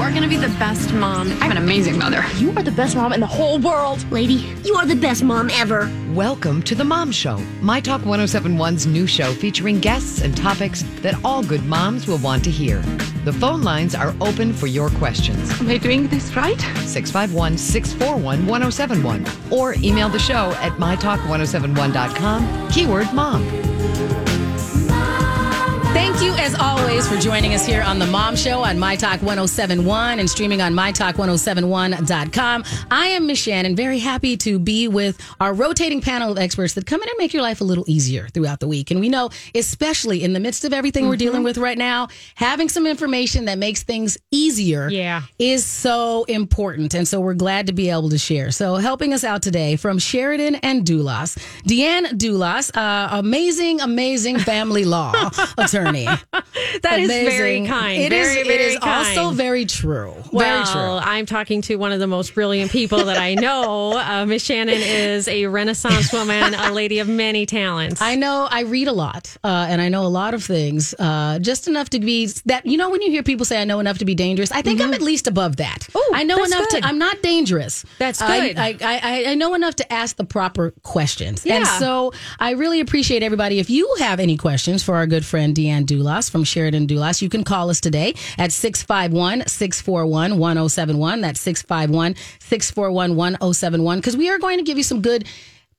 are going to be the best mom. I'm an amazing mother. You are the best mom in the whole world. Lady, you are the best mom ever. Welcome to The Mom Show, My Talk 1071's new show featuring guests and topics that all good moms will want to hear. The phone lines are open for your questions. Am I doing this right? 651 641 1071 or email the show at mytalk1071.com, keyword mom. Thank you, as always, for joining us here on The Mom Show on My Talk 1071 and streaming on MyTalk1071.com. I am Miss Shannan, very happy to be with our rotating panel of experts that come in and make your life a little easier throughout the week. And we know, especially in the midst of everything we're dealing with right now, having some information that makes things easier Yeah. is so important. And so we're glad to be able to share. So helping us out today from Sheridan and Dulas, DeAnne Dulas, uh, amazing, amazing family law attorney. That is very kind. It is. very, it very is kind. also very true. well, very true. I'm talking to one of the most brilliant people that I know. Uh, Miss Shannan is a Renaissance woman, a lady of many talents. I know I read a lot, uh, and I know a lot of things, uh, just enough to be that. You know, when you hear people say, "I know enough to be dangerous," I think I'm at least above that. Ooh, I know enough good. to. I'm not dangerous. That's good. I, I, I, I know enough to ask the proper questions, and so I really appreciate everybody. If you have any questions for our good friend DeAnne Dulas from Sheridan Dulas, you can call us today at 651 641 1071. That's 651 641 1071 because we are going to give you some good.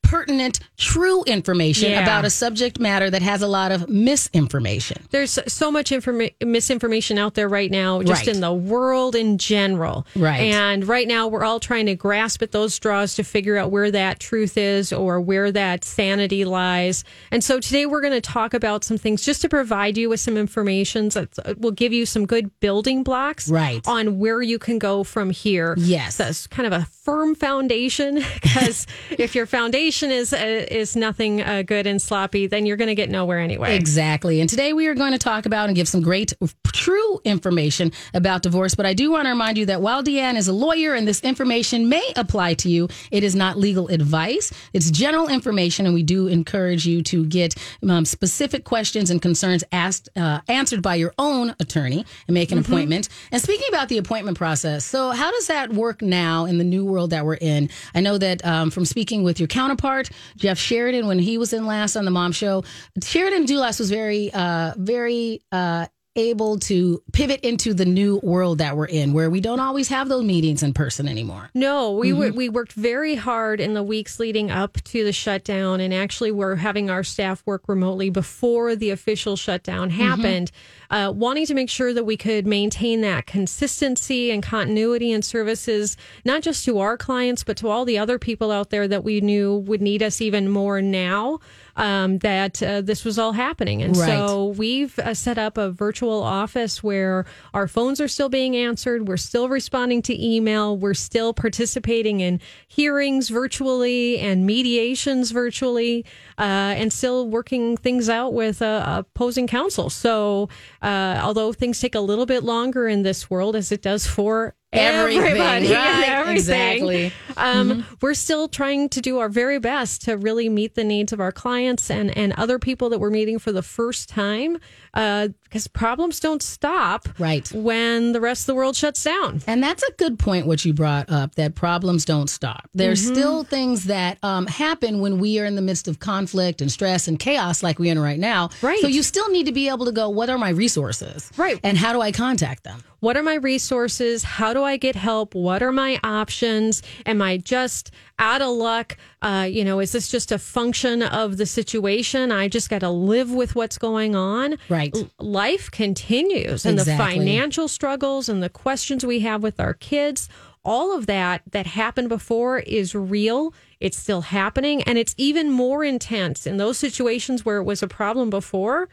Pertinent, true information Yeah. about a subject matter that has a lot of misinformation. There's so much informa- misinformation out there right now, just Right. in the world in general. Right. And right now, we're all trying to grasp at those straws to figure out where that truth is or where that sanity lies. And so today, we're going to talk about some things just to provide you with some information that will give you some good building blocks Right. on where you can go from here. Yes. That's kind of a firm foundation because if your foundation is uh, is nothing uh, good and sloppy, then you're going to get nowhere anyway. Exactly. And today we are going to talk about and give some great, true information about divorce. But I do want to remind you that while DeAnne is a lawyer and this information may apply to you, it is not legal advice. It's general information. And we do encourage you to get um, specific questions and concerns asked, uh, answered by your own attorney and make an appointment. And speaking about the appointment process, so how does that work now in the new world that we're in? I know that um, from speaking with your counterpart, Jeff Sheridan, when he was in last on the Mom Show, Sheridan Dulas was very, uh, very uh, able to pivot into the new world that we're in, where we don't always have those meetings in person anymore. No, we Mm-hmm. wo- we worked very hard in the weeks leading up to the shutdown, and actually, we're having our staff work remotely before the official shutdown Mm-hmm. happened, uh, wanting to make sure that we could maintain that consistency and continuity in services, not just to our clients, but to all the other people out there that we knew would need us even more now. Um, that uh, this was all happening, and Right. so we've uh, set up a virtual office where our phones are still being answered. We're still responding to email. We're still participating in hearings virtually and mediations virtually, uh, and still working things out with uh, opposing counsel. So, uh, although things take a little bit longer in this world, as it does for Everything, everybody right, everything, exactly. um, we're still trying to do our very best to really meet the needs of our clients and, and other people that we're meeting for the first time because problems don't stop Right. when the rest of the world shuts down. And that's a good point, what you brought up that problems don't stop. There's Mm-hmm. still things that um, happen when we are in the midst of conflict and stress and chaos like we're in right now. Right. So you still need to be able to go, what are my resources? Right. And how do I contact them? What are my resources? How do I get help? What are my options? Am I just out of luck? Uh, you know, is this just a function of the situation? I just got to live with what's going on. Right. L- life continues, and the financial struggles and the questions we have with our kids. All of that that happened before is real. It's still happening, and it's even more intense in those situations where it was a problem before.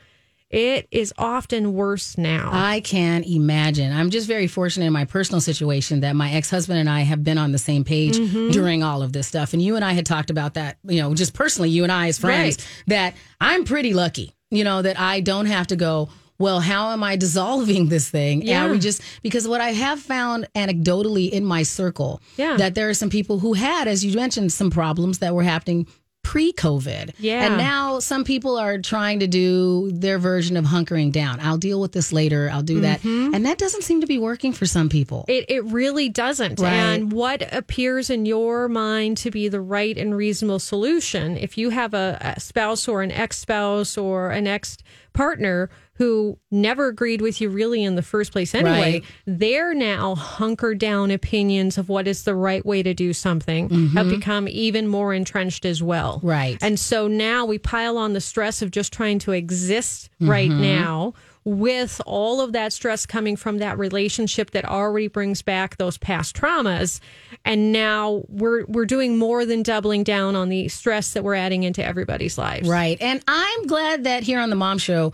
It is often worse now. I can't imagine. I'm just very fortunate in my personal situation that my ex husband and I have been on the same page Mm-hmm. during all of this stuff. And you and I had talked about that, you know, just personally, you and I as friends, Right. that I'm pretty lucky, you know, that I don't have to go, well, how am I dissolving this thing? Yeah. And we just, because what I have found anecdotally in my circle, Yeah. that there are some people who had, as you mentioned, some problems that were happening pre COVID. Yeah. And now some people are trying to do their version of hunkering down. I'll deal with this later. I'll do that. Mm-hmm. And that doesn't seem to be working for some people. It, it really doesn't. Right. And what appears in your mind to be the right and reasonable solution, if you have a, a spouse or an ex spouse or an ex partner who never agreed with you really in the first place anyway, Right. they're now hunkered down opinions of what is the right way to do something have become even more entrenched as well. Mm-hmm. Right. And so now we pile on the stress of just trying to exist right Mm-hmm. now with all of that stress coming from that relationship that already brings back those past traumas and now we're we're doing more than doubling down on the stress that we're adding into everybody's lives. Right. And I'm glad that here on the Mom Show,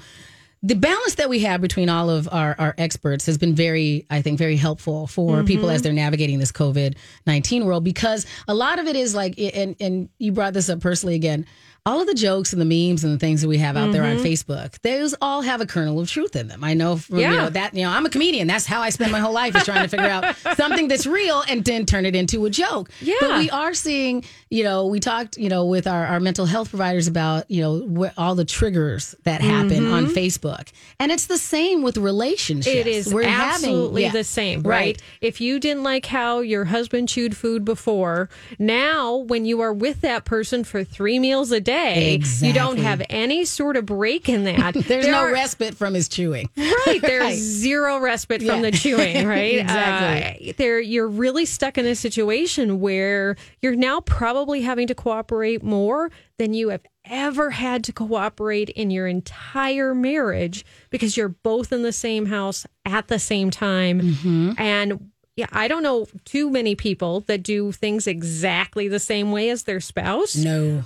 the balance that we have between all of our, our experts has been very, I think, very helpful for mm-hmm. people as they're navigating this COVID 19 world because a lot of it is like, and, and you brought this up personally again. All of the jokes and the memes and the things that we have out there on Facebook, those all have a kernel of truth in them. I know from, you Yeah. know, that, you know, I'm a comedian. That's how I spend my whole life is trying to figure out something that's real and then turn it into a joke. Yeah. But we are seeing, you know, we talked, you know, with our, our mental health providers about, you know, wh- all the triggers that happen on Facebook. And it's the same with relationships. Mm-hmm. It is We're absolutely having, yeah. the same, right? If you didn't like how your husband chewed food before, now when you are with that person for three meals a day, you don't have any sort of break in that. There's There no are- respite from his chewing. Right. There's Right. zero respite from the chewing, right? Exactly. Uh, there you're really stuck in a situation where you're now probably having to cooperate more than you have ever had to cooperate in your entire marriage because you're both in the same house at the same time. Mm-hmm. And yeah, I don't know too many people that do things exactly the same way as their spouse. No.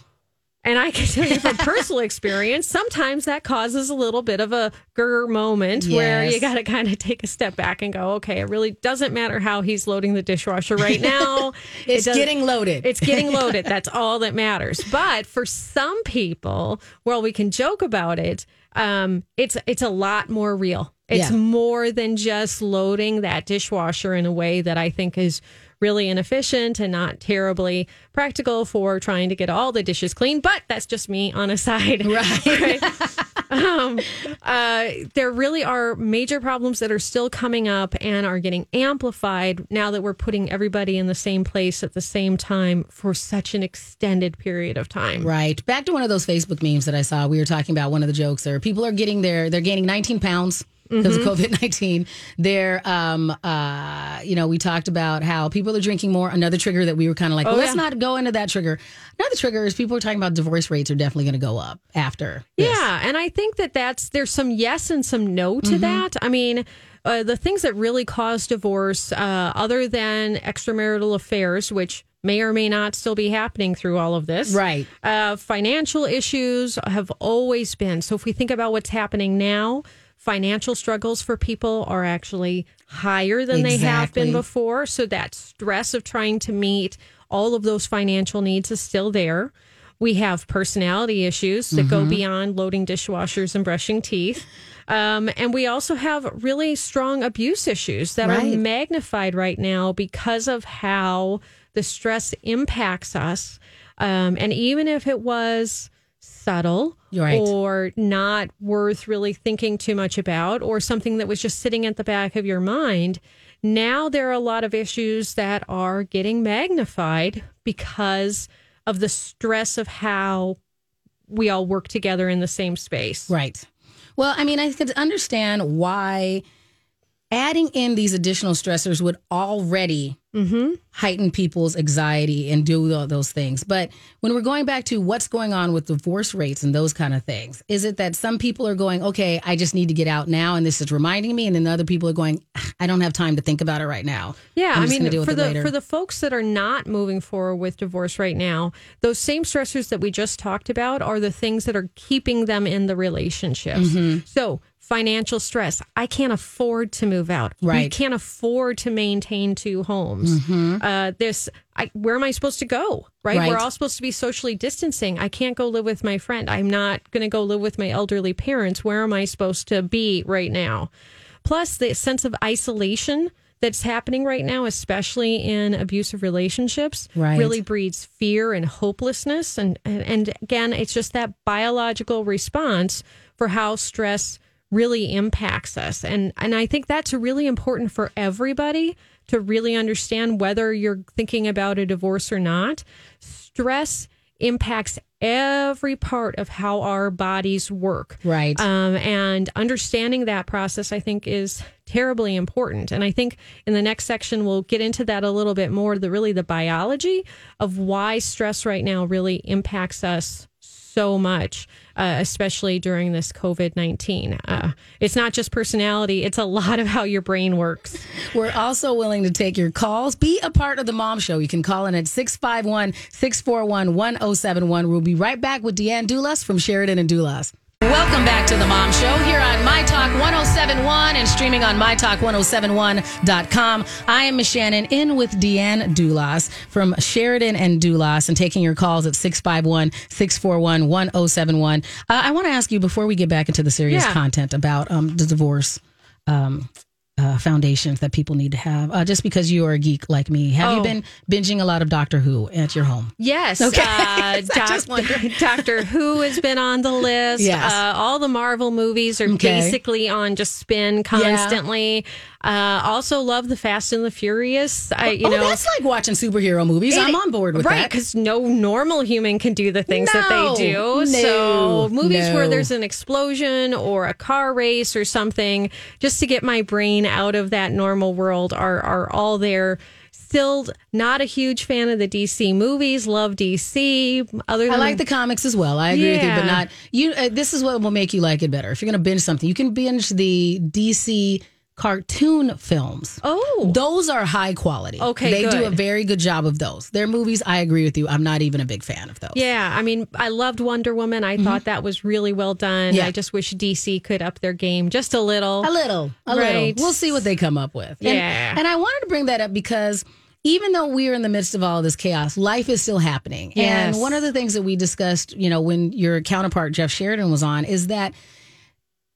And I can tell you from personal experience, sometimes that causes a little bit of a grr moment where you got to kind of take a step back and go, okay, it really doesn't matter how he's loading the dishwasher right now. It's does- getting loaded. It's getting loaded. That's all that matters. But for some people, while we can joke about it, um, it's it's a lot more real. It's Yeah. more than just loading that dishwasher in a way that I think is really inefficient and not terribly practical for trying to get all the dishes clean. But that's just me on a side. Right. um, uh, there really are major problems that are still coming up and are getting amplified now that we're putting everybody in the same place at the same time for such an extended period of time. Right. Back to one of those Facebook memes that I saw. We were talking about one of the jokes there. People are getting their, they're gaining 19 pounds because Mm-hmm. of COVID 19. They're, um, uh, you know, we talked about how people are drinking more. Another trigger that we were kind of like, well, let's Oh, not go into that trigger. Another trigger is people are talking about divorce rates are definitely going to go up after. this. Yeah, and I think that that's there's some yes and some no Mm-hmm. to that. I mean, uh, the things that really cause divorce, uh, other than extramarital affairs, which may or may not still be happening through all of this, Right. Uh, financial issues have always been. So if we think about what's happening now. Financial struggles for people are actually higher than they have been before. So that stress of trying to meet all of those financial needs is still there. We have personality issues that go beyond loading dishwashers and brushing teeth. Um, and we also have really strong abuse issues that are magnified right now because of how the stress impacts us. Um, and even if it was subtle right. or not worth really thinking too much about or something that was just sitting at the back of your mind, now there are a lot of issues that are getting magnified because of the stress of how we all work together in the same space. Right. Well, I mean, I could understand why adding in these additional stressors would already heighten people's anxiety and do all those things. But when we're going back to what's going on with divorce rates and those kind of things, is it that some people are going, okay, I just need to get out now and this is reminding me, and then other people are going, I don't have time to think about it right now. Yeah, I mean, gonna deal with for the later. for the folks that are not moving forward with divorce right now, those same stressors that we just talked about are the things that are keeping them in the relationships. Mm-hmm. So financial stress. I can't afford to move out. Right. We can't afford to maintain two homes. Uh, this, I, where am I supposed to go? Right? Mm-hmm. Right. We're all supposed to be socially distancing. I can't go live with my friend. I'm not going to go live with my elderly parents. Where am I supposed to be right now? Plus the sense of isolation that's happening right now, especially in abusive relationships, Right. really breeds fear and hopelessness. And, and, and again, it's just that biological response for how stress really impacts us. And, and I think that's really important for everybody to really understand whether you're thinking about a divorce or not. Stress impacts every part of how our bodies work. Right. Um, and understanding that process, I think, is terribly important. And I think in the next section, we'll get into that a little bit more the really the biology of why stress right now really impacts us so much, uh, especially during this COVID 19. Uh, it's not just personality, it's a lot of how your brain works. We're also willing to take your calls. Be a part of the Mom Show. You can call in at 651 641 1071. We'll be right back with DeAnne Dulas from Sheridan and Dulas. Welcome back to the Mom Show here on My Talk 1071 and streaming on MyTalk1071.com. I am Miss Shannan in with DeAnne Dulas from Sheridan and Dulas and taking your calls at 651 641 1071. Uh, I want to ask you before we get back into the serious Yeah. content about um, the divorce um, uh, foundations that people need to have. Uh, just because you are a geek like me, have you Oh. been binging a lot of Doctor Who at your home? Yes. Okay. Uh, Doc- Doctor Who has been on the list. Yes. Uh, all the Marvel movies are Okay. basically on just spin constantly. Uh, also love the Fast and the Furious. I, you oh, know, that's like watching superhero movies. I'm on board with right, that. because no normal human can do the things that they do. no, so movies where there's an explosion or a car race or something, just to get my brain out of that normal world, are are all there. Still not a huge fan of the DC movies. Love DC. Other than I like the comics as well. I agree with you, but not you. Uh, this is what will make you like it better. If you're going to binge something, you can binge the DC cartoon films. Oh. those are high quality. Okay, they do a very good job of those. Their movies, I agree with you. I'm not even a big fan of those. Yeah, I mean, I loved Wonder Woman. I thought that was really well done. Mm-hmm. Yeah. I just wish DC could up their game just a little. A little, a Right. little. We'll see what they come up with. And- Yeah. And, I wanted to bring that up because even though we're in the midst of all this chaos, life is still happening. Yes. And one of the things that we discussed, you know, when your counterpart Jeff Sheridan was on, is that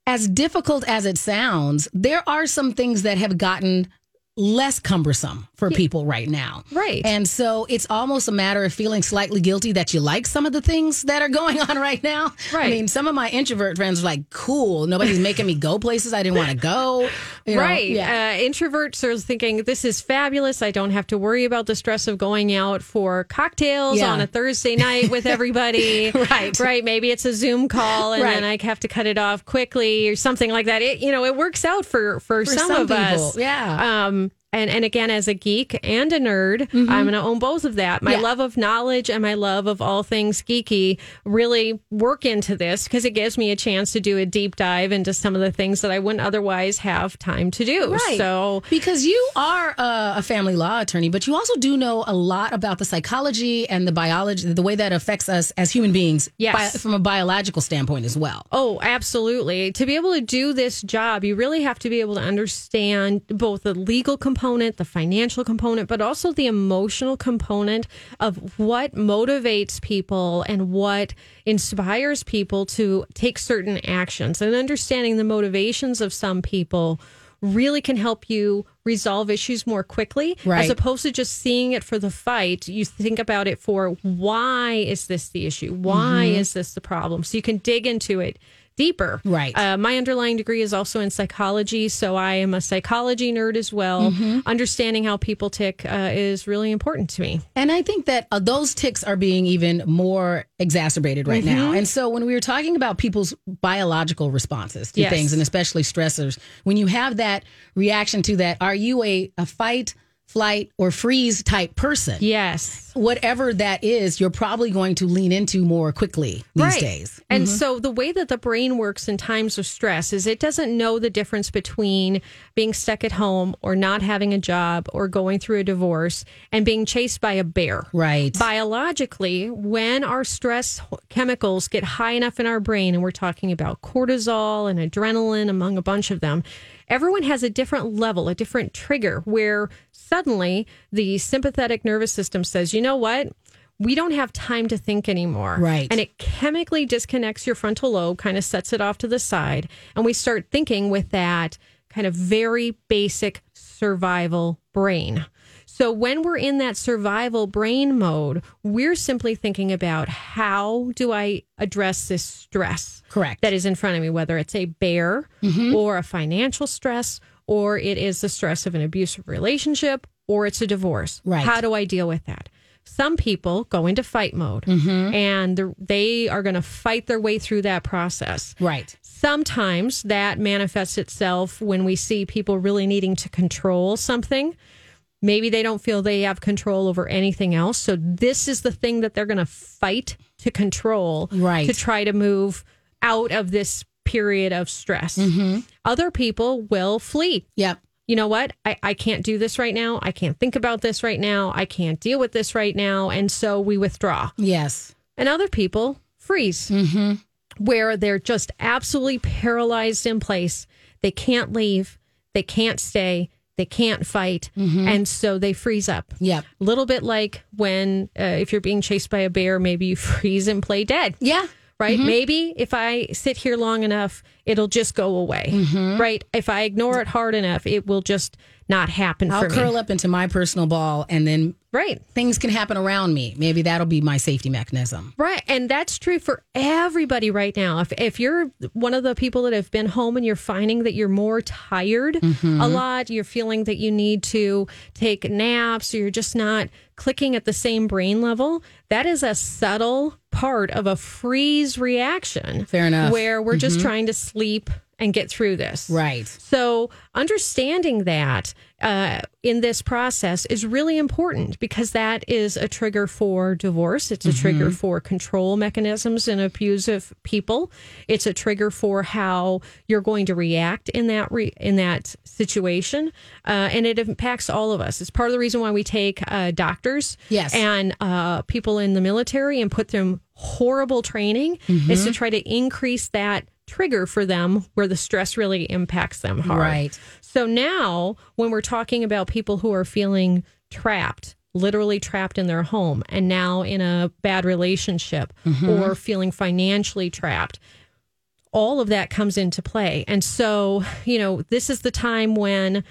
as difficult as it sounds, there are some things that have gotten less cumbersome for people right now. Right. And so it's almost a matter of feeling slightly guilty that you like some of the things that are going on right now. Right. I mean, some of my introvert friends are like, cool, nobody's making me go places I didn't want to go. You know, right. Yeah. Uh, introverts are thinking, this is fabulous. I don't have to worry about the stress of going out for cocktails Yeah. on a Thursday night with everybody. Right. Right. Maybe it's a Zoom call and Right. then I have to cut it off quickly or something like that. It, you know, it works out for, for, For some, some of people, us. yeah. Um, and, and again, as a geek and a nerd, I'm going to own both of that. My Mm-hmm. Yeah. love of knowledge and my love of all things geeky really work into this because it gives me a chance to do a deep dive into some of the things that I wouldn't otherwise have time to do. Right. So, because you are a, a family law attorney, but you also do know a lot about the psychology and the biology, the way that affects us as human beings Yes. bi- from a biological standpoint as well. Oh, absolutely. To be able to do this job, you really have to be able to understand both the legal component, the financial component, but also the emotional component of what motivates people and what inspires people to take certain actions. And understanding the motivations of some people really can help you resolve issues more quickly Right. as opposed to just seeing it for the fight you think about it for why is this the issue why Mm-hmm. is this the problem so you can dig into it deeper Right. uh, my underlying degree is also in psychology so i am a psychology nerd as well Mm-hmm. understanding how people tick uh, is really important to me And I think that uh, those ticks are being even more exacerbated right Mm-hmm. now. And so when we were talking about people's biological responses to Yes. things, and especially stressors, when you have that reaction to that, are you a, a fight, flight, or freeze type person? yes Whatever that is, you're probably going to lean into more quickly these days. Mm-hmm. And so the way that the brain works in times of stress is it doesn't know the difference between being stuck at home or not having a job or going through a divorce and being chased by a bear. Right. Biologically, when our stress chemicals get high enough in our brain, and we're talking about cortisol and adrenaline, among a bunch of them, everyone has a different level, a different trigger where suddenly the sympathetic nervous system says, you know what? We don't have time to think anymore. Right. And it chemically disconnects your frontal lobe, kind of sets it off to the side. And we start thinking with that kind of very basic survival brain. So when we're in that survival brain mode, we're simply thinking about how do I address this stress Correct. that is in front of me, whether it's a bear mm-hmm. or a financial stress, or it is the stress of an abusive relationship, or it's a divorce. Right. How do I deal with that? Some people go into fight mode mm-hmm. and they're- they are going to fight their way through that process. right. Sometimes that manifests itself when we see people really needing to control something. Maybe they don't feel they have control over anything else. So, this is the thing that they're going to fight to control Right. to try to move out of this period of stress. Mm-hmm. Other people will flee. Yep. You know what? I, I can't do this right now. I can't think about this right now. I can't deal with this right now. And so we withdraw Yes. and other people freeze, mm-hmm. where they're just absolutely paralyzed in place. They can't leave, they can't stay, they can't fight, mm-hmm. and so they freeze up. Yeah, A little bit like when, uh, if you're being chased by a bear, maybe you freeze and play dead. Yeah. Right? Mm-hmm. Maybe if I sit here long enough, it'll just go away. Mm-hmm. Right? If I ignore it hard enough, it will just not happen I'll curl up into my personal ball and then Right. things can happen around me. Maybe that'll be my safety mechanism. Right. And that's true for everybody right now. If, if you're one of the people that have been home and you're finding that you're more tired a mm-hmm. lot, you're feeling that you need to take naps, or you're just not clicking at the same brain level, that is a subtle part of a freeze reaction. Fair enough. Where we're just mm-hmm. trying to sleep and get through this. Right. So, understanding that uh, in this process is really important because that is a trigger for divorce. It's a trigger for control mechanisms in abusive people. It's a trigger for how you're going to react in that re- in that situation, uh, and it impacts all of us. It's part of the reason why we take uh, doctors Yes. and uh, people in the military and put them horrible training is to try to increase that trigger for them where the stress really impacts them hard. Right. So now, when we're talking about people who are feeling trapped, literally trapped in their home, and now in a bad relationship mm-hmm. or feeling financially trapped, all of that comes into play. And so, you know, this is the time when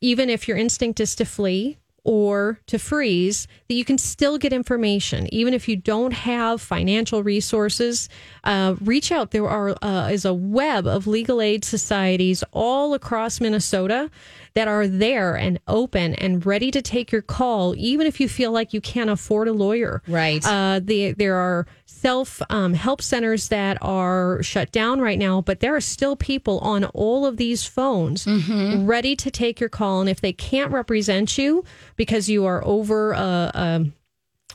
even if your instinct is to flee or to freeze, that you can still get information. Even if you don't have financial resources, uh, reach out. There are uh, is a web of legal aid societies all across Minnesota that are there and open and ready to take your call, even if you feel like you can't afford a lawyer. Right. Uh, the, there are self um, help centers that are shut down right now, but there are still people on all of these phones mm-hmm. ready to take your call. And if they can't represent you because you are over a, a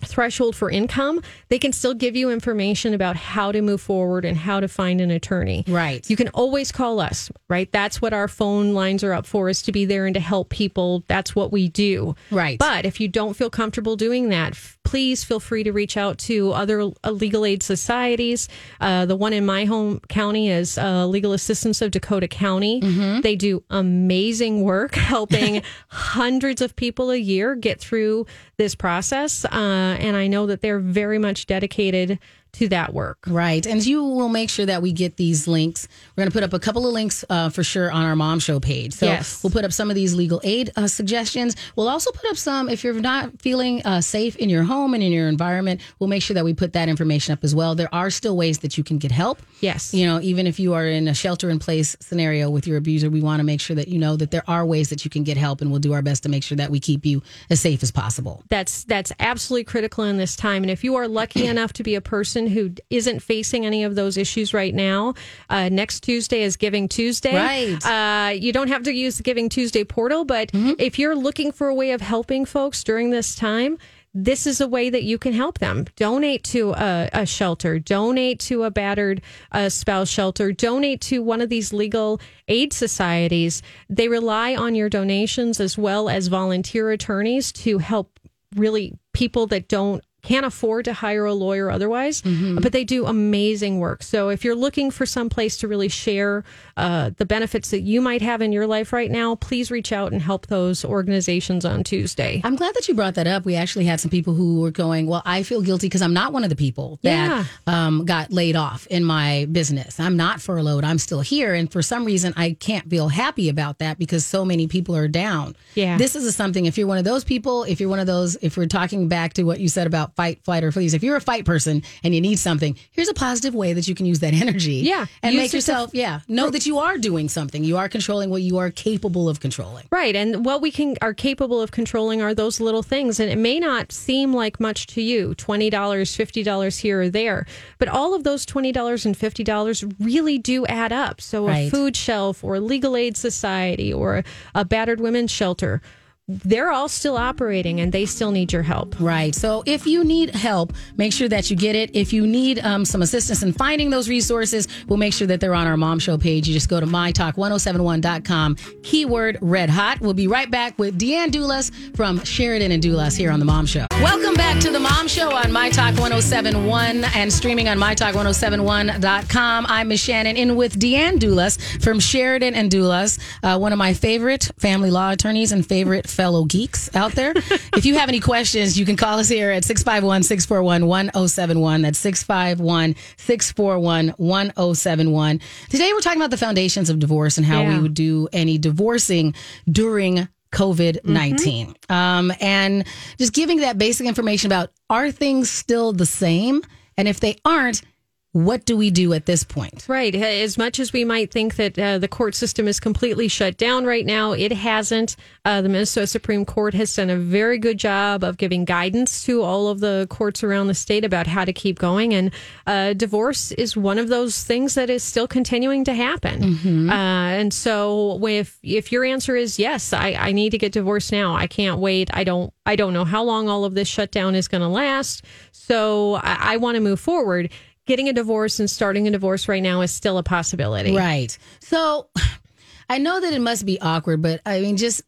threshold for income, they can still give you information about how to move forward and how to find an attorney. Right. You can always call us, right? That's what our phone lines are up for is to be there and to help people. That's what we do. Right. But if you don't feel comfortable doing that, please feel free to reach out to other uh, legal aid societies. Uh, the one in my home county is uh, Legal Assistance of Dakota County. They do amazing work helping hundreds of people a year get through this process. Uh, and I know that they're very much dedicated to that work. Right. And you will make sure that we get these links. We're going to put up a couple of links uh, for sure on our mom show page. So Yes. we'll put up some of these legal aid uh, suggestions. We'll also put up some, if you're not feeling uh, safe in your home and in your environment, we'll make sure that we put that information up as well. There are still ways that you can get help. Yes. You know, even if you are in a shelter in place scenario with your abuser, we want to make sure that you know that there are ways that you can get help and we'll do our best to make sure that we keep you as safe as possible. that's that's absolutely critical in this time and if you are lucky enough to be a person who isn't facing any of those issues right now uh, next tuesday is giving tuesday Right. uh, you don't have to use the giving tuesday portal but if you're looking for a way of helping folks during this time this is a way that you can help them. Donate to a, a shelter, donate to a battered uh, spouse shelter, donate to one of these legal aid societies. They rely on your donations as well as volunteer attorneys to help really people that don't can't afford to hire a lawyer otherwise, Mm-hmm. but they do amazing work. So if you're looking for some place to really share uh, the benefits that you might have in your life right now, please reach out and help those organizations on Tuesday. I'm glad that you brought that up. We actually had some people who were going, Well, I feel guilty because I'm not one of the people that um, got laid off in my business. I'm not furloughed. I'm still here. And for some reason, I can't feel happy about that because so many people are down. Yeah. This is something, if you're one of those people, if you're one of those, if we're talking back to what you said about fight, flight, or freeze, if you're a fight person and you need something, here's a positive way that you can use that energy. Yeah. And Use make yourself, yeah, know that you are doing something. You are controlling what you are capable of controlling. Right. And what we can are capable of controlling are those little things. And it may not seem like much to you, $20, $50 here or there, but all of those $20 and $50 really do add up. So a food shelf or a legal aid society or a battered women's shelter, they're all still operating and they still need your help. Right. So if you need help, make sure that you get it. If you need um, some assistance in finding those resources, we'll make sure that they're on our mom show page. You just go to mytalk1071.com, keyword red hot. We'll be right back with DeAnne Dulas from Sheridan and Dulas here on the mom show. Welcome back to the mom show on My Talk 1071 and streaming on mytalk1071.com. I'm Miss Shannan in with DeAnne Dulas from Sheridan and Dulas, uh, one of my favorite family law attorneys and favorite fellow geeks out there. if you have any questions, you can call us here at 651 641 1071. That's 651 641 1071. Today, we're talking about the foundations of divorce and how we would do any divorcing during COVID 19. Um, and just giving that basic information about are things still the same? And if they aren't, what do we do at this point? Right. As much as we might think that uh, the court system is completely shut down right now, it hasn't. Uh, the Minnesota Supreme Court has done a very good job of giving guidance to all of the courts around the state about how to keep going. And uh, divorce is one of those things that is still continuing to happen. Uh, and so, if if your answer is yes, I, I need to get divorced now. I can't wait. I don't. I don't know how long all of this shutdown is going to last. So I, I want to move forward getting a divorce and starting a divorce right now is still a possibility. Right. So I know that it must be awkward, but I mean, just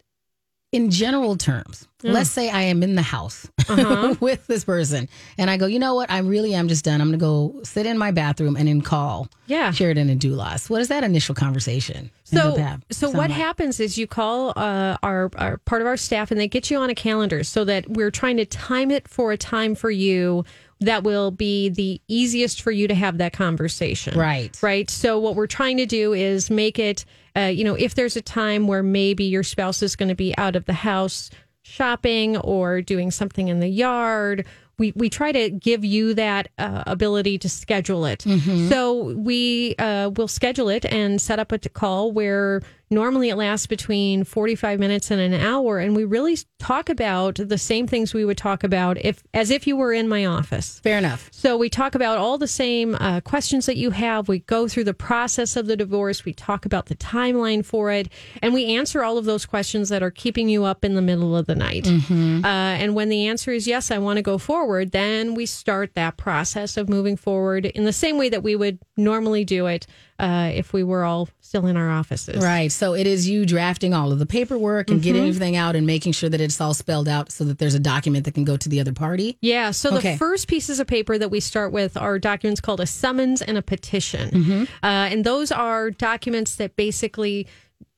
in general terms, let's say I am in the house with this person and I go, you know what? I really am just done. I'm going to go sit in my bathroom and then call Yeah. Sheridan and Dulas. What is that initial conversation? So, so sound what like? happens is you call uh, our, our part of our staff and they get you on a calendar so that we're trying to time it for a time for you that will be the easiest for you to have that conversation. Right. Right. So what we're trying to do is make it, uh, you know, if there's a time where maybe your spouse is going to be out of the house shopping or doing something in the yard. We, we try to give you that uh, ability to schedule it. So we uh, will schedule it and set up a call where normally it lasts between 45 minutes and an hour. And we really talk about the same things we would talk about if as if you were in my office. Fair enough. So we talk about all the same uh, questions that you have. We go through the process of the divorce. We talk about the timeline for it, and we answer all of those questions that are keeping you up in the middle of the night. Uh, and when the answer is yes, I want to go forward, then we start that process of moving forward in the same way that we would normally do it uh, if we were all still in our offices. Right. So it is you drafting all of the paperwork and Mm-hmm. getting everything out and making sure that it's all spelled out so that there's a document that can go to the other party. Yeah. So Okay. the first pieces of paper that we start with are documents called a summons and a petition. Uh, and those are documents that basically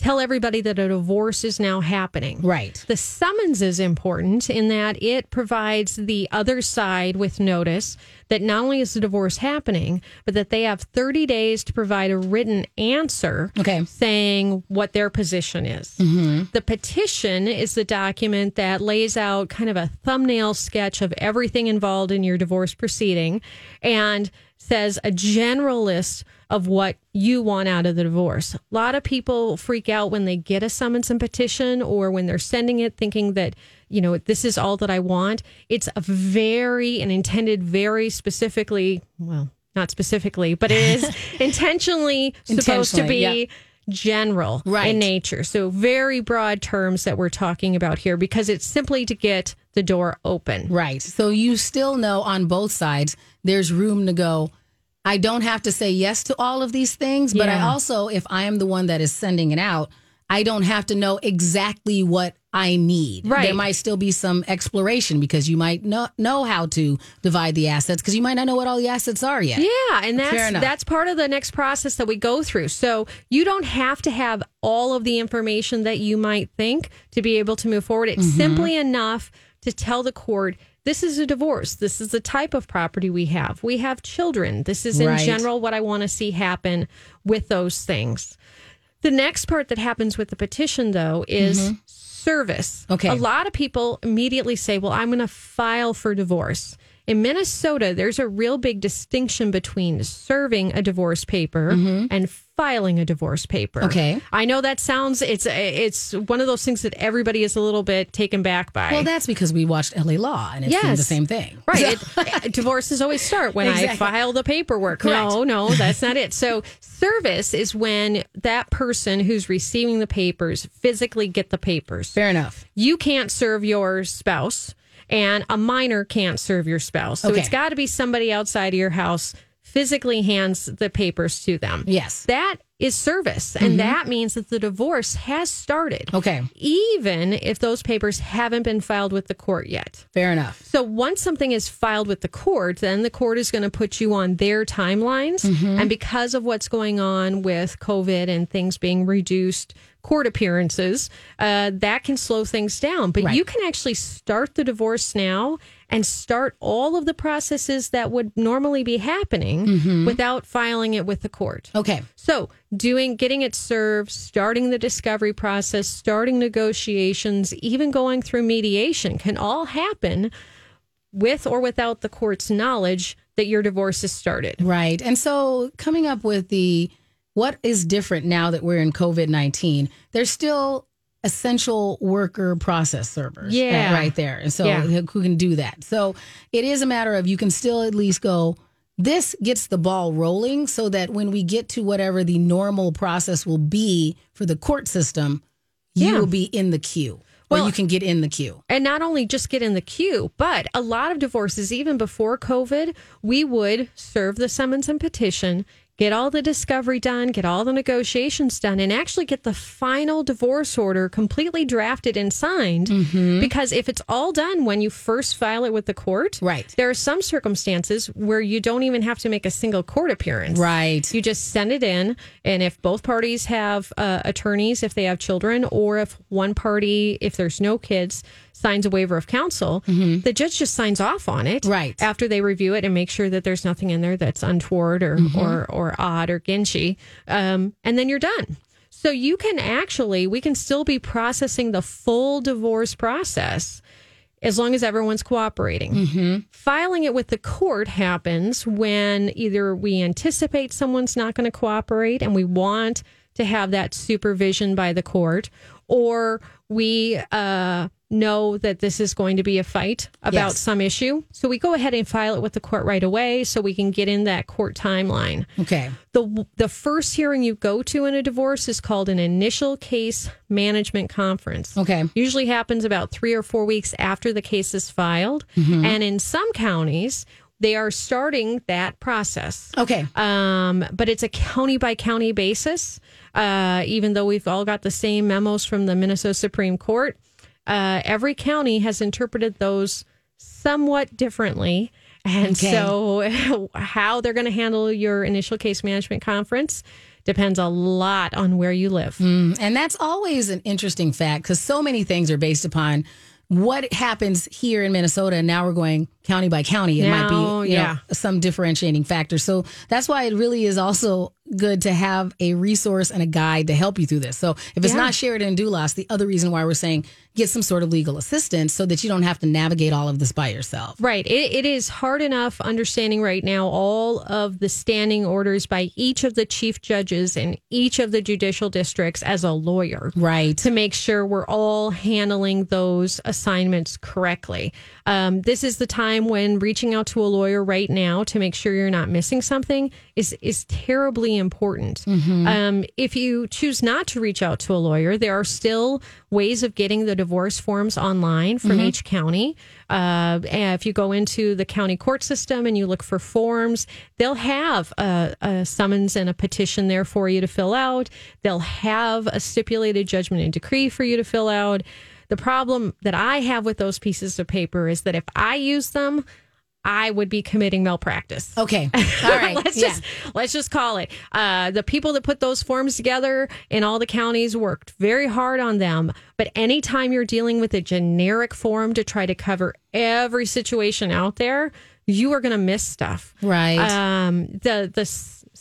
tell everybody that a divorce is now happening. Right. The summons is important in that it provides the other side with notice that not only is the divorce happening, but that they have 30 days to provide a written answer Okay. saying what their position is. Mm-hmm. The petition is the document that lays out kind of a thumbnail sketch of everything involved in your divorce proceeding and says a general list of what you want out of the divorce. A lot of people freak out when they get a summons and petition or when they're sending it thinking that, you know, this is all that I want. It's a very and intended very specifically, well, not specifically, but it is intentionally supposed to be Intentionally, general Right. in nature. So very broad terms that we're talking about here because it's simply to get the door open. Right. So you still know on both sides there's room to go. I don't have to say yes to all of these things, but I also, if I am the one that is sending it out, I don't have to know exactly what I need. Right. There might still be some exploration because you might not know how to divide the assets because you might not know what all the assets are yet. Yeah, and that's that's part of the next process that we go through. So you don't have to have all of the information that you might think to be able to move forward. It's Mm-hmm. simply enough to tell the court this is a divorce. This is the type of property we have. We have children. This is in Right. general what I want to see happen with those things. The next part that happens with the petition, though, is service. Mm-hmm. Okay. A lot of people immediately say, well, I'm going to file for divorce. In Minnesota, there's a real big distinction between serving a divorce paper and filing a divorce paper. Mm-hmm. Okay. I know that sounds it's it's one of those things that everybody is a little bit taken back by. Well, that's because we watched LA Law and it's Yes. the same thing. Right. It, divorces always start when I file the paperwork. No, no, that's not it. So service is when that person who's receiving the papers physically get the papers. Fair enough. You can't serve your spouse and a minor can't serve your spouse. So Okay. it's got to be somebody outside of your house physically hands the papers to them. Yes. That is service. And that means that the divorce has started. Okay. Even if those papers haven't been filed with the court yet. Fair enough. So once something is filed with the court, then the court is going to put you on their timelines. Mm-hmm. And because of what's going on with COVID and things being reduced, court appearances, uh, that can slow things down. But Right. you can actually start the divorce now and start all of the processes that would normally be happening Mm-hmm. without filing it with the court. Okay. So, doing getting it served, starting the discovery process, starting negotiations, even going through mediation can all happen with or without the court's knowledge that your divorce is started. Right. And so coming up with the what is different now that we're in COVID 19, there's still essential worker process servers Yeah. right there. And so Yeah. who can do that? So it is a matter of you can still at least go, this gets the ball rolling so that when we get to whatever the normal process will be for the court system, you Yeah. will be in the queue or Well- you can get in the queue. And not only just get in the queue, but a lot of divorces, even before COVID, we would serve the summons and petition, get all the discovery done, get all the negotiations done, and actually get the final divorce order completely drafted and signed. Mm-hmm. Because if it's all done when you first file it with the court, Right. there are some circumstances where you don't even have to make a single court appearance. Right. You just send it in, and if both parties have uh, attorneys, if they have children, or if one party, if there's no kids, signs a waiver of counsel, the judge just signs off on it. Mm-hmm. Right. after they review it and make sure that there's nothing in there that's untoward or Mm-hmm. or, or odd or ginchy, um, and then you're done. So you can actually, we can still be processing the full divorce process as long as everyone's cooperating. Mm-hmm. Filing it with the court happens when either we anticipate someone's not going to cooperate and we want to have that supervision by the court, or we uh, know that this is going to be a fight about Yes. some issue. So we go ahead and file it with the court right away so we can get in that court timeline. Okay. The, the first hearing you go to in a divorce is called an initial case management conference. Okay. Usually happens about three or four weeks after the case is filed. And in some counties, they are starting that process. Okay. Um, but it's a county by county basis. Uh, even though we've all got the same memos from the Minnesota Supreme Court, uh, every county has interpreted those somewhat differently. And Okay. so, how they're going to handle your initial case management conference depends a lot on where you live. And that's always an interesting fact because so many things are based upon what happens here in Minnesota. And now we're going county by county. It might be you know, yeah. some differentiating factor. So that's why it really is also good to have a resource and a guide to help you through this. So if it's Yeah. not Sheridan and Dulas, the other reason why we're saying get some sort of legal assistance so that you don't have to navigate all of this by yourself. Right. It, it is hard enough understanding right now all of the standing orders by each of the chief judges in each of the judicial districts as a lawyer. Right. To make sure we're all handling those assignments correctly. Um, this is the time when reaching out to a lawyer right now to make sure you're not missing something is is terribly important. Um, if you choose not to reach out to a lawyer, there are still ways of getting the divorce forms online from each county. Uh, if you go into the county court system and you look for forms, they'll have a, a summons and a petition there for you to fill out. They'll have a stipulated judgment and decree for you to fill out. The problem that I have with those pieces of paper is that if I use them, I would be committing malpractice. Okay. All right. let's yeah. just let's just call it. Uh, the people that put those forms together in all the counties worked very hard on them. But anytime you're dealing with a generic form to try to cover every situation out there, you are going to miss stuff. Right. Um, the the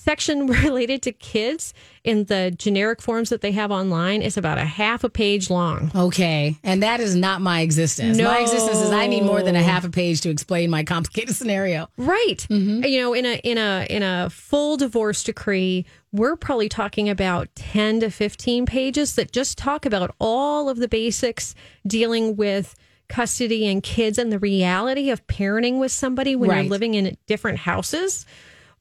section related to kids in the generic forms that they have online is about a half a page long. Okay. And that is not my existence. My existence is I need more than a half a page to explain my complicated scenario. Right. Mm-hmm. You know, in a in a in a full divorce decree, we're probably talking about 10 to 15 pages that just talk about all of the basics dealing with custody and kids and the reality of parenting with somebody when Right. you're living in different houses.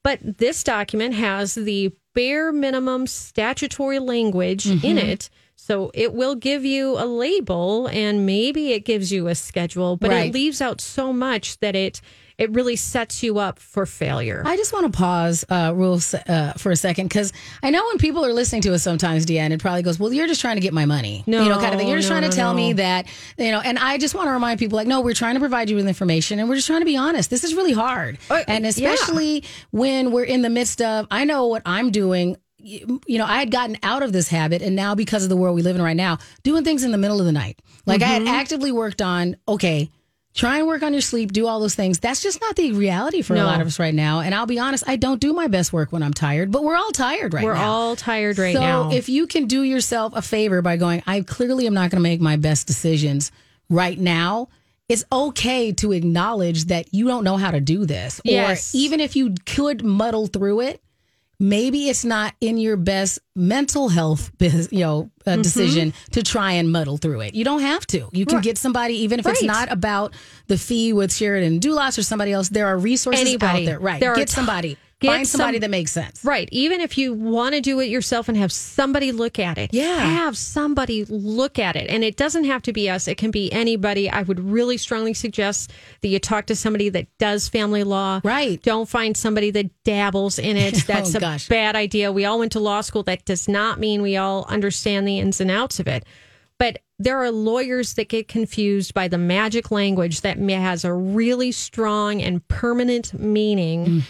But this document has the bare minimum statutory language in Mm-hmm. it. So it will give you a label and maybe it gives you a schedule, but Right. it leaves out so much that it it really sets you up for failure. I just want to pause, uh, Rule, uh, for a second because I know when people are listening to us sometimes, DeAnne, it probably goes, "Well, you're just trying to get my money," No, you know, kind of thing. You're just no, trying no, to tell me that, you know. And I just want to remind people, like, no, we're trying to provide you with information, and we're just trying to be honest. This is really hard, Uh, and yeah. especially when we're in the midst of. I know what I'm doing. You know, I had gotten out of this habit, and now because of the world we live in right now, doing things in the middle of the night. Like I Mm-hmm. had actively worked on, okay, try and work on your sleep, do all those things. That's just not the reality for a lot of us right now. And I'll be honest, I don't do my best work when I'm tired, but we're all tired right now. We're all tired right so now. So if you can do yourself a favor by going, I clearly am not going to make my best decisions right now. It's okay to acknowledge that you don't know how to do this. Yes. Or even if you could muddle through it, maybe it's not in your best mental health you know uh, Mm-hmm. decision to try and muddle through it. You don't have to. You can get somebody even if it's not about the fee with Sheridan Dulas or somebody else there are resources Anybody. out there. Right. There get t- somebody get find somebody some- that makes sense Right. Even if you want to do it yourself and have somebody look at it, Yeah. have somebody look at it. And it doesn't have to be us, it can be anybody. I would really strongly suggest that you talk to somebody that does family law. Right. Don't find somebody that dabbles in it. Oh, That's Oh, a gosh. bad idea. We all went to law school. That does not mean we all understand the ins and outs of it. There are lawyers that get confused by the magic language that has a really strong and permanent meaning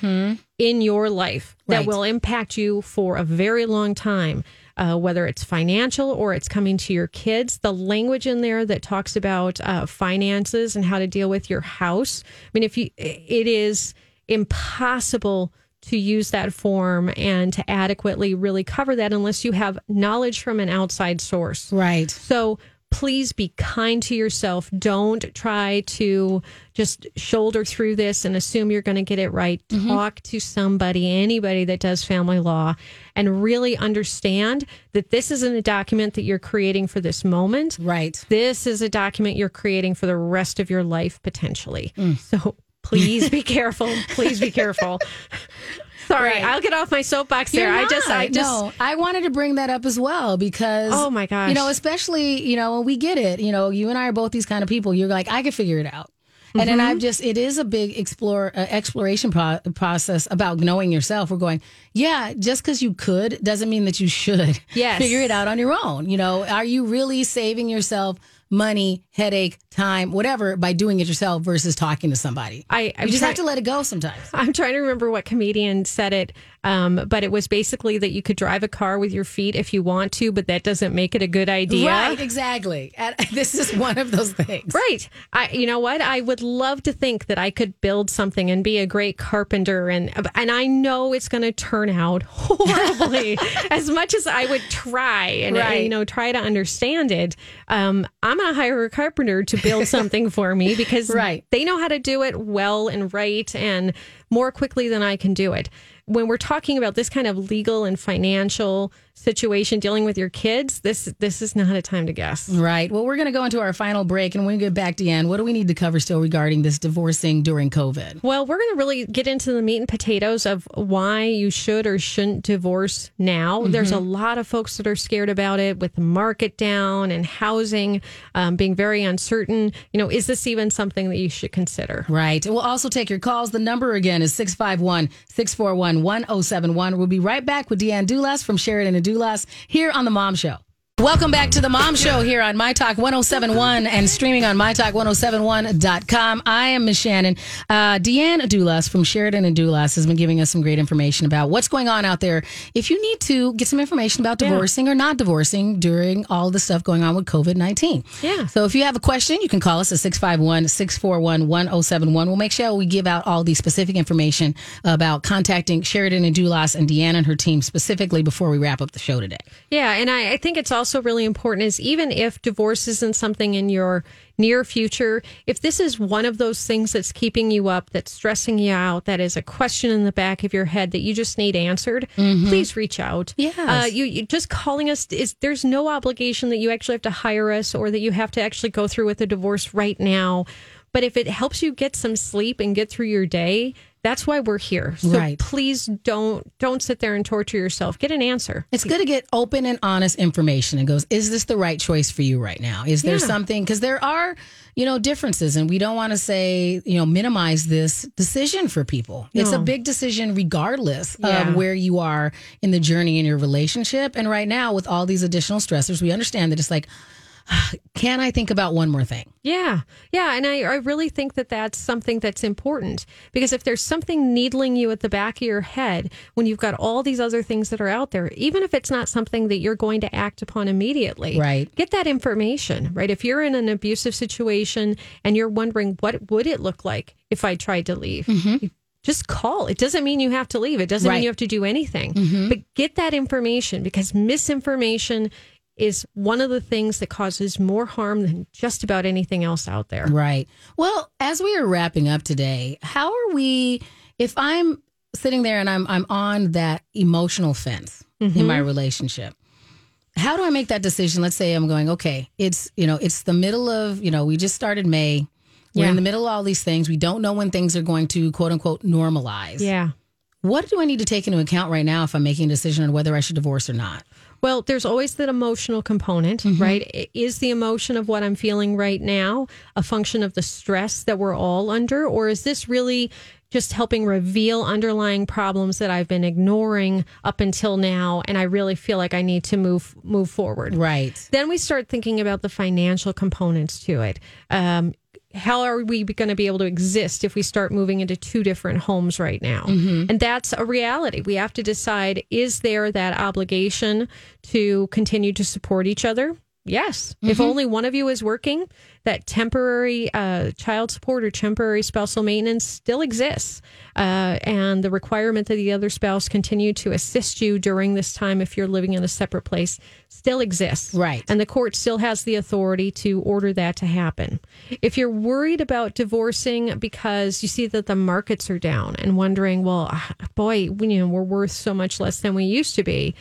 in your life that will impact you for a very long time. Uh, whether it's financial or it's coming to your kids, the language in there that talks about uh, finances and how to deal with your house. I mean, if you, it is impossible to use that form and to adequately really cover that unless you have knowledge from an outside source. right So please be kind to yourself. Don't try to just shoulder through this and assume you're going to get it right. Mm-hmm. Talk to somebody, anybody that does family law, and really understand that this isn't a document that you're creating for this moment. right This is a document you're creating for the rest of your life potentially. Mm. So please be careful. Please be careful. Sorry, Right. I'll get off my soapbox there. I just, I just, no, I wanted to bring that up as well because Oh, my gosh. you know, especially you know, we get it. You know, you and I are both these kind of people. You're like, I can figure it out. And then Mm-hmm. I've just, it is a big explore uh, exploration pro- process about knowing yourself. We're going, yeah, just because you could doesn't mean that you should Yes. figure it out on your own. You know, are you really saving yourself money, headache, time, whatever by doing it yourself versus talking to somebody? I- I'm you just try- have to let it go sometimes. I'm trying to remember what comedian said it, um, but it was basically that you could drive a car with your feet if you want to, but that doesn't make it a good idea. Right, exactly. And this is one of those things. Right. I, you know what? I would love to think that I could build something and be a great carpenter, and and I know it's going to turn out horribly. as much as I would try and Right. you know try to understand it, um, I'm going to hire a carpenter to build something for me because Right. they know how to do it well and right and more quickly than I can do it. When we're talking about this kind of legal and financial situation dealing with your kids, this this is not a time to guess. Right. Well, we're going to go into our final break, and when we get back to Ann, what do we need to cover still regarding this divorcing during COVID? Well, we're going to really get into the meat and potatoes of why you should or shouldn't divorce now. There's a lot of folks that are scared about it with the market down and housing um, being very uncertain. You know, is this even something that you should consider? Right. We'll also take your calls. The number again is 651 641 1071. We'll be right back with DeAnne Dulas from Sheridan and Dulas here on The Mom Show. Welcome back to the Mom Show here on My Talk 1071 and streaming on MyTalk1071.com. I am Miss Shannan. Uh, DeAnne Dulas from Sheridan and Dulas has been giving us some great information about what's going on out there. If you need to get some information about divorcing or not divorcing during all the stuff going on with COVID 19. Yeah. So if you have a question, you can call us at 651 641 1071. We'll make sure we give out all the specific information about contacting Sheridan and Dulas and DeAnne and her team specifically before we wrap up the show today. Yeah, and I, I think it's also really important is even if divorce isn't something in your near future, if this is one of those things that's keeping you up, that's stressing you out, that is a question in the back of your head that you just need answered, please reach out. Yeah, Uh, you, you just calling us is there's no obligation that you actually have to hire us or that you have to actually go through with a divorce right now. But if it helps you get some sleep and get through your day, that's why we're here. So Right. please don't don't sit there and torture yourself. Get an answer. It's good to get open and honest information and goes, is this the right choice for you right now? Is there Yeah. something, because there are, you know, differences and we don't want to say, you know, minimize this decision for people. It's a big decision regardless Yeah. of where you are in the journey in your relationship. And right now, with all these additional stressors, we understand that it's like, can I think about one more thing? Yeah. Yeah. And I, I really think that that's something that's important because if there's something needling you at the back of your head when you've got all these other things that are out there, even if it's not something that you're going to act upon immediately, Right. get that information, right? If you're in an abusive situation and you're wondering what would it look like if I tried to leave, you just call. It doesn't mean you have to leave. It doesn't Right. mean you have to do anything. Mm-hmm. But get that information because misinformation is one of the things that causes more harm than just about anything else out there. Right. Well, as we are wrapping up today, how are we if I'm sitting there and I'm I'm on that emotional fence in mm-hmm. my relationship? How do I make that decision? Let's say I'm going, okay, it's, you know, it's the middle of, you know, we just started May. We're Yeah. in the middle of all these things. We don't know when things are going to quote unquote normalize. Yeah. What do I need to take into account right now if I'm making a decision on whether I should divorce or not? Well, there's always that emotional component, mm-hmm. right? Is the emotion of what I'm feeling right now a function of the stress that we're all under? Or is this really just helping reveal underlying problems that I've been ignoring up until now? And I really feel like I need to move, move forward. Right. Then we start thinking about the financial components to it. Um, how are we going to be able to exist if we start moving into two different homes right now? And that's a reality. We have to decide is there that obligation to continue to support each other? Yes. If only one of you is working, that temporary uh, child support or temporary spousal maintenance still exists. Uh, and the requirement that the other spouse continue to assist you during this time if you're living in a separate place still exists. Right. And the court still has the authority to order that to happen. If you're worried about divorcing because you see that the markets are down and wondering, well, ah, boy, you know, we're worth so much less than we used to be.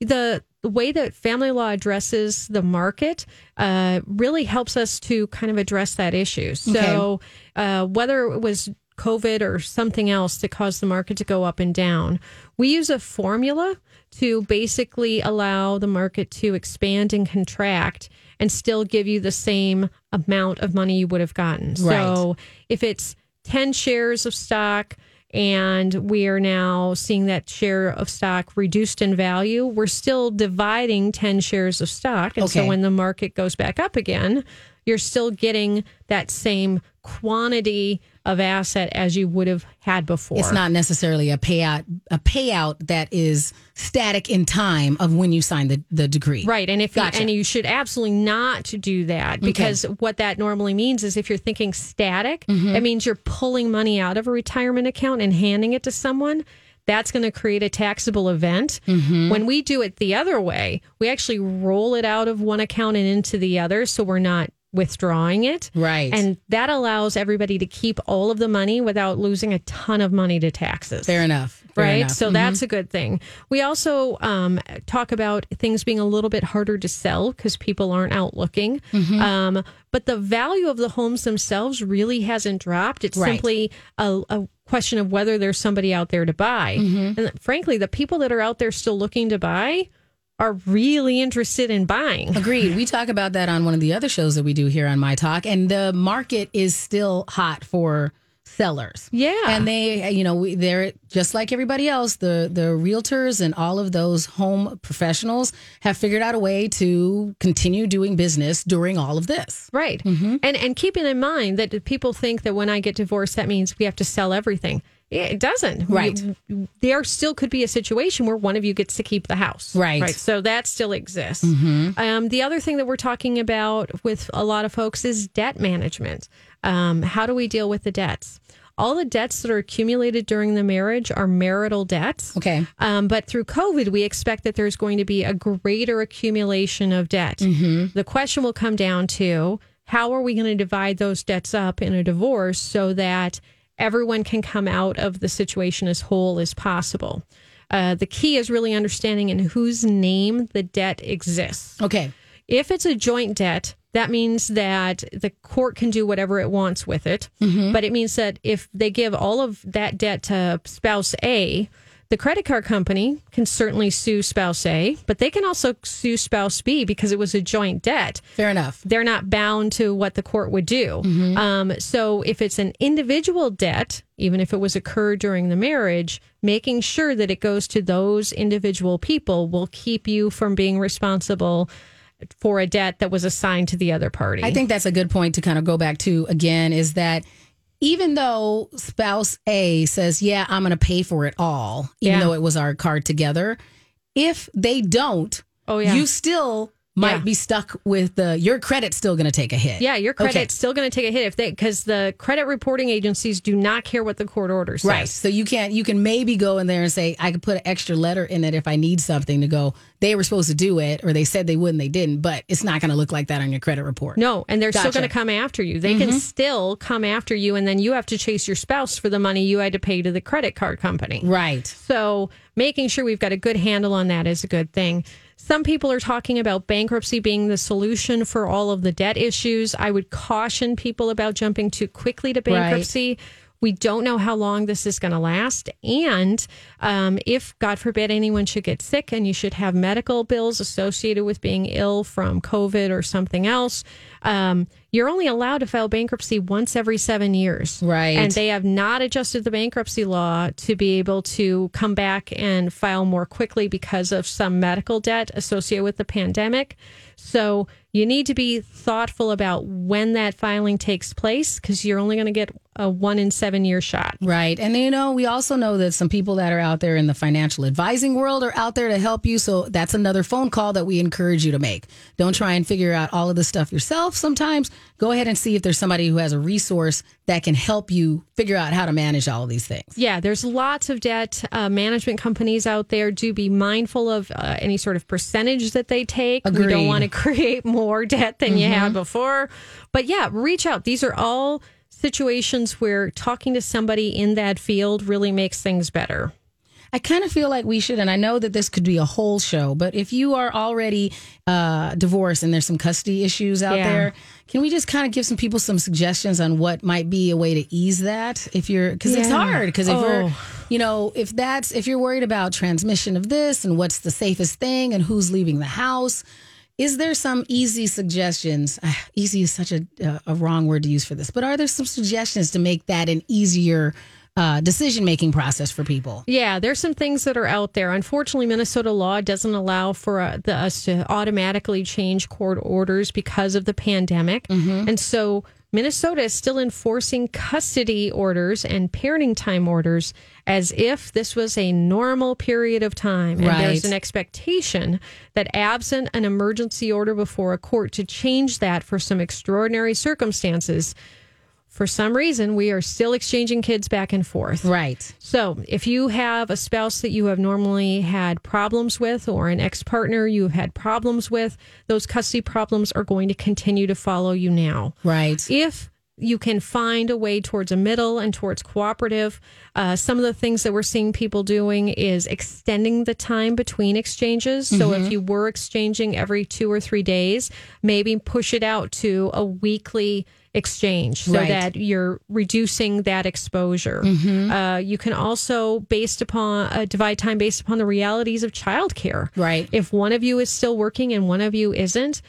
The, the way that family law addresses the market uh, really helps us to kind of address that issue. So, uh, whether it was COVID or something else that caused the market to go up and down, we use a formula to basically allow the market to expand and contract and still give you the same amount of money you would have gotten. So, if it's 10 shares of stock, and we are now seeing that share of stock reduced in value. We're still dividing 10 shares of stock. And so when the market goes back up again, you're still getting that same quantity of asset as you would have had before. It's not necessarily a payout a payout that is static in time of when you sign the, the decree. Right. And if Gotcha. you, and you should absolutely not do that because what that normally means is if you're thinking static, Mm-hmm. that means you're pulling money out of a retirement account and handing it to someone. That's going to create a taxable event. Mm-hmm. When we do it the other way, we actually roll it out of one account and into the other. So we're not withdrawing it. Right. And that allows everybody to keep all of the money without losing a ton of money to taxes Fair enough. Fair right? enough. Mm-hmm. So that's a good thing. We also um, talk about things being a little bit harder to sell because people aren't out looking. Mm-hmm. Um, but the value of the homes themselves really hasn't dropped. It's Right. simply a, a question of whether there's somebody out there to buy. Mm-hmm. And frankly, the people that are out there still looking to buy are really interested in buying. Agreed. We talk about that on one of the other shows that we do here on My Talk, and the market is still hot for sellers. Yeah. And they, you know, we, they're just like everybody else. The the realtors and all of those home professionals have figured out a way to continue doing business during all of this. Right. Mm-hmm. And and keeping in mind that people think that when I get divorced, that means we have to sell everything. It doesn't. Right. We- there still could be a situation where one of you gets to keep the house. Right. Mm-hmm. Right. So that still exists. Um, the other thing that we're talking about with a lot of folks is debt management. Um, how do we deal with the debts? All the debts that are accumulated during the marriage are marital debts. Okay. Um, but through COVID, we expect that there's going to be a greater accumulation of debt. The question will come down to how are we going to divide those debts up in a divorce so that everyone can come out of the situation as whole as possible. Uh, the key is really understanding in whose name the debt exists. Okay. If it's a joint debt, that means that the court can do whatever it wants with it. But it means that if they give all of that debt to spouse A, the credit card company can certainly sue spouse A, but they can also sue spouse B because it was a joint debt Fair enough. they're not bound to what the court would do. Um, so if it's an individual debt, even if it was occurred during the marriage, making sure that it goes to those individual people will keep you from being responsible for a debt that was assigned to the other party. I think that's a good point to kind of go back to again is that even though spouse A says, Yeah, I'm going to pay for it all, even Yeah. though it was our card together, if they don't, Oh, yeah. you still might Yeah. be stuck with the your credit's still going to take a hit. yeah, your credit's Okay. still going to take a hit if they because the credit reporting agencies do not care what the court order says. Right. So you can't, you can maybe go in there and say, I could put an extra letter in it if I need something to go, they were supposed to do it, or they said they would and they didn't, but it's not going to look like that on your credit report. No, and they're still going to come after you. They can mm-hmm. still come after you, and then you have to chase your spouse for the money you had to pay to the credit card company. Right. So making sure we've got a good handle on that is a good thing. Some people are talking about bankruptcy being the solution for all of the debt issues. I would caution people about jumping too quickly to bankruptcy. We don't know how long this is going to last. And um, if, God forbid, anyone should get sick and you should have medical bills associated with being ill from COVID or something else, um, you're only allowed to file bankruptcy once every seven years. Right. And they have not adjusted the bankruptcy law to be able to come back and file more quickly because of some medical debt associated with the pandemic. So you need to be thoughtful about when that filing takes place because you're only going to get a one in seven year shot. Right. And you know, we also know that some people that are out there in the financial advising world are out there to help you. So that's another phone call that we encourage you to make. Don't try and figure out all of this stuff yourself. Sometimes go ahead and see if there's somebody who has a resource that can help you figure out how to manage all these things. Yeah, there's lots of debt uh, management companies out there. Do be mindful of uh, any sort of percentage that they take. We Agreed. don't want to create more debt than you had before. But yeah, reach out. These are all situations where talking to somebody in that field really makes things better. I kind of feel like we should, and I know that this could be a whole show, but if you are already uh, divorced and there's some custody issues out Yeah. there, can we just kind of give some people some suggestions on what might be a way to ease that? If you're, because it's hard, because if you're, Oh. you know, if that's, if you're worried about transmission of this and what's the safest thing and who's leaving the house, is there some easy suggestions? Ah, easy is such a, uh, a wrong word to use for this, but are there some suggestions to make that an easier uh, decision making process for people? Yeah, there's some things that are out there. Unfortunately, Minnesota law doesn't allow for uh, the, us to automatically change court orders because of the pandemic. And so Minnesota is still enforcing custody orders and parenting time orders as if this was a normal period of time. And Right. there's an expectation that absent an emergency order before a court to change that for some extraordinary circumstances, for some reason, we are still exchanging kids back and forth. Right. So, if you have a spouse that you have normally had problems with, or an ex partner you have had problems with, those custody problems are going to continue to follow you now. Right. If you can find a way towards a middle and towards cooperative, uh, some of the things that we're seeing people doing is extending the time between exchanges. So, if you were exchanging every two or three days, maybe push it out to a weekly exchange so Right. that you're reducing that exposure. Uh, you can also, based upon uh, divide time based upon the realities of childcare. Right. If one of you is still working and one of you isn't,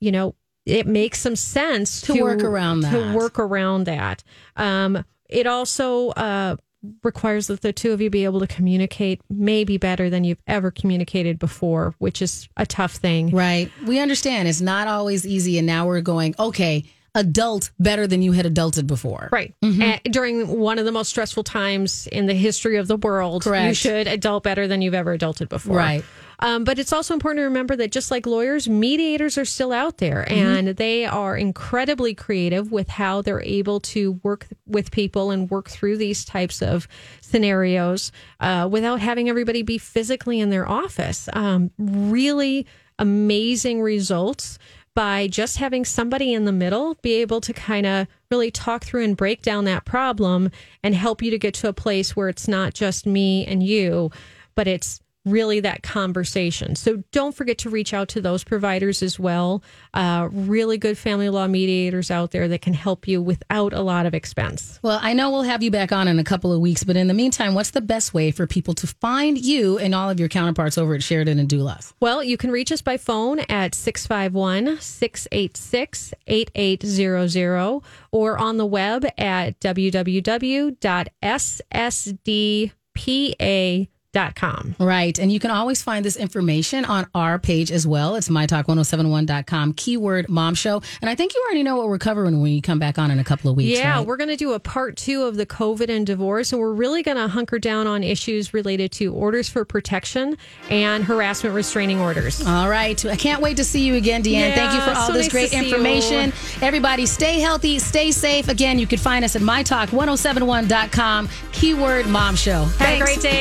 you know, it makes some sense To work around To that. work around that. Um, it also uh, requires that the two of you be able to communicate maybe better than you've ever communicated before, which is a tough thing. Right. We understand it's not always easy. And now we're going, okay, adult better than you had adulted before. Right. And during one of the most stressful times in the history of the world, you should adult better than you've ever adulted before. Right. Um, but it's also important to remember that just like lawyers, mediators are still out there Mm-hmm. and they are incredibly creative with how they're able to work with people and work through these types of scenarios uh, without having everybody be physically in their office. Um, really amazing results by just having somebody in the middle be able to kind of really talk through and break down that problem and help you to get to a place where it's not just me and you, but it's really that conversation. So don't forget to reach out to those providers as well. Uh, really good family law mediators out there that can help you without a lot of expense. Well, I know we'll have you back on in a couple of weeks, but in the meantime, what's the best way for people to find you and all of your counterparts over at Sheridan and Dulas? Well, you can reach us by phone at 651 686 8800 or on the web at www.ssdpa.com. Oh right. And you can always find this information on our page as well. It's mytalk1071.com, keyword mom show. And I think you already know what we're covering when you come back on in a couple of weeks. Yeah, right? we're going to do a part two of the COVID and divorce, and we're really going to hunker down on issues related to orders for protection and harassment restraining orders. All right. I can't wait to see you again, DeAnne. Thank you for all so this nice great information. Everybody, stay healthy, stay safe. Again, you can find us at mytalk1071.com, keyword mom show. Have Thanks. a great day.